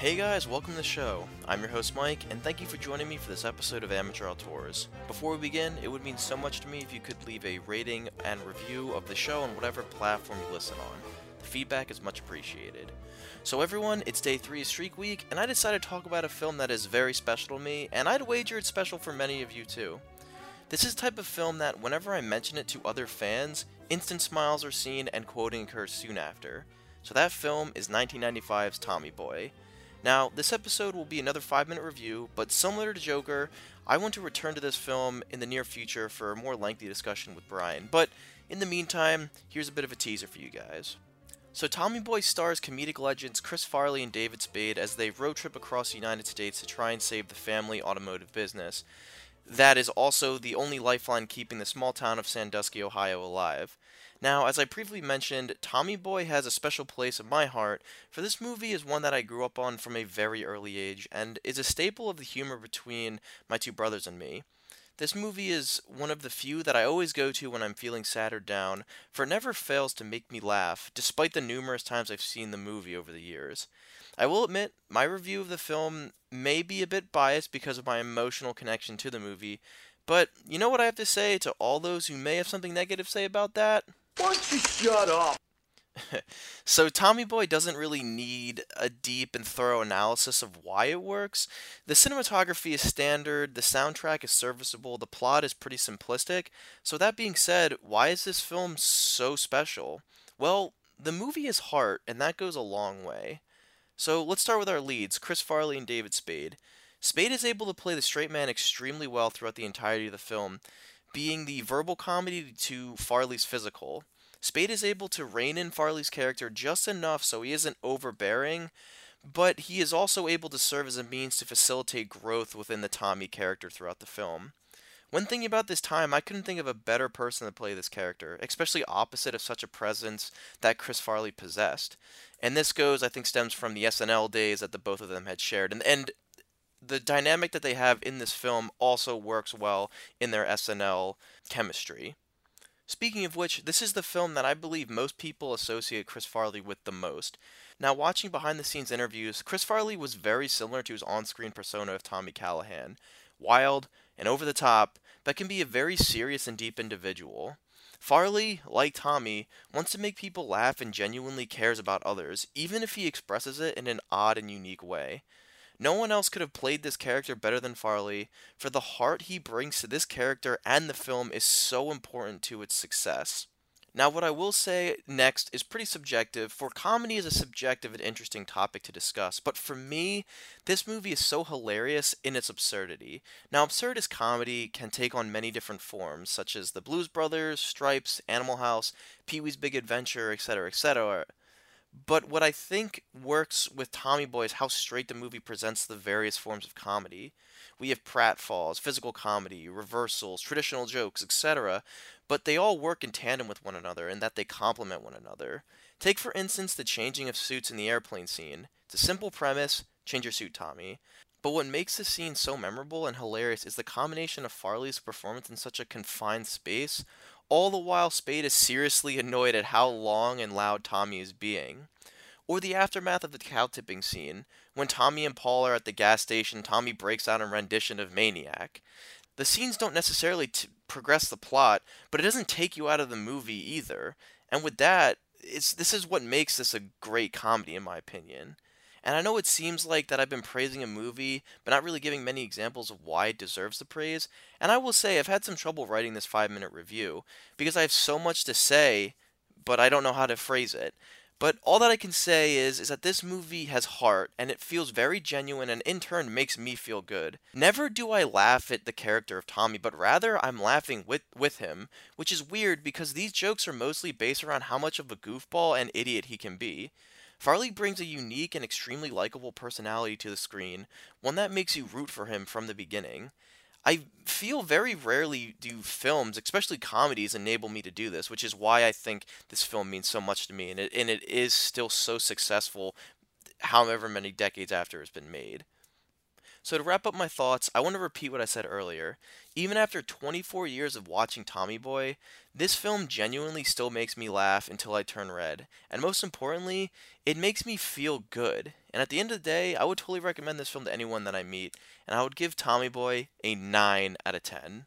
Hey guys, welcome to the show. I'm your host Mike, and thank you for joining me for this episode of Amateur Auteurs. Before we begin, it would mean so much to me if you could leave a rating and review of the show on whatever platform you listen on. The feedback is much appreciated. So everyone, it's day 3 of Streak Week, and I decided to talk about a film that is very special to me, and I'd wager it's special for many of you too. This is the type of film that whenever I mention it to other fans, instant smiles are seen and quoting occurs soon after. So that film is 1995's Tommy Boy. Now, this episode will be another 5 minute review, but similar to Joker, I want to return to this film in the near future for a more lengthy discussion with Brian. But in the meantime, here's a bit of a teaser for you guys. So, Tommy Boy stars comedic legends Chris Farley and David Spade as they road trip across the United States to try and save the family automotive business. That is also the only lifeline keeping the small town of Sandusky, Ohio alive. Now, as I previously mentioned, Tommy Boy has a special place in my heart, for this movie is one that I grew up on from a very early age and is a staple of the humor between my two brothers and me. This movie is one of the few that I always go to when I'm feeling sad or down, for it never fails to make me laugh, despite the numerous times I've seen the movie over the years. I will admit, my review of the film may be a bit biased because of my emotional connection to the movie, but you know what I have to say to all those who may have something negative to say about that? Why don't you shut up? so Tommy Boy doesn't really need a deep and thorough analysis of why it works. The cinematography is standard, the soundtrack is serviceable, the plot is pretty simplistic. So that being said, why is this film so special? Well, the movie is heart, and that goes a long way. So let's start with our leads, Chris Farley and David Spade. Spade is able to play the straight man extremely well throughout the entirety of the film, being the verbal comedy to Farley's physical. Spade is able to rein in Farley's character just enough so he isn't overbearing, but he is also able to serve as a means to facilitate growth within the Tommy character throughout the film. One thing about this time, I couldn't think of a better person to play this character, especially opposite of such a presence that Chris Farley possessed. And this goes, I think, stems from the SNL days that the both of them had shared. And, and the dynamic that they have in this film also works well in their SNL chemistry. Speaking of which, this is the film that I believe most people associate Chris Farley with the most. Now, watching behind the scenes interviews, Chris Farley was very similar to his on screen persona of Tommy Callahan wild and over the top, but can be a very serious and deep individual. Farley, like Tommy, wants to make people laugh and genuinely cares about others, even if he expresses it in an odd and unique way. No one else could have played this character better than Farley, for the heart he brings to this character and the film is so important to its success. Now, what I will say next is pretty subjective, for comedy is a subjective and interesting topic to discuss, but for me, this movie is so hilarious in its absurdity. Now, absurdist comedy can take on many different forms, such as the Blues Brothers, Stripes, Animal House, Pee Wee's Big Adventure, etc., etc. But what I think works with Tommy Boy is how straight the movie presents the various forms of comedy. We have pratfalls, physical comedy, reversals, traditional jokes, etc., but they all work in tandem with one another in that they complement one another. Take, for instance, the changing of suits in the airplane scene. It's a simple premise change your suit, Tommy. But what makes this scene so memorable and hilarious is the combination of Farley's performance in such a confined space, all the while Spade is seriously annoyed at how long and loud Tommy is being. Or the aftermath of the cow tipping scene, when Tommy and Paul are at the gas station, Tommy breaks out a rendition of Maniac. The scenes don't necessarily t- progress the plot, but it doesn't take you out of the movie either. And with that, it's this is what makes this a great comedy in my opinion. And I know it seems like that I've been praising a movie, but not really giving many examples of why it deserves the praise. And I will say I've had some trouble writing this five minute review because I have so much to say, but I don't know how to phrase it. But all that I can say is is that this movie has heart and it feels very genuine and in turn makes me feel good. Never do I laugh at the character of Tommy, but rather I'm laughing with with him, which is weird because these jokes are mostly based around how much of a goofball and idiot he can be. Farley brings a unique and extremely likable personality to the screen, one that makes you root for him from the beginning. I feel very rarely do films, especially comedies, enable me to do this, which is why I think this film means so much to me, and it, and it is still so successful, however many decades after it's been made. So, to wrap up my thoughts, I want to repeat what I said earlier. Even after 24 years of watching Tommy Boy, this film genuinely still makes me laugh until I turn red. And most importantly, it makes me feel good. And at the end of the day, I would totally recommend this film to anyone that I meet, and I would give Tommy Boy a 9 out of 10.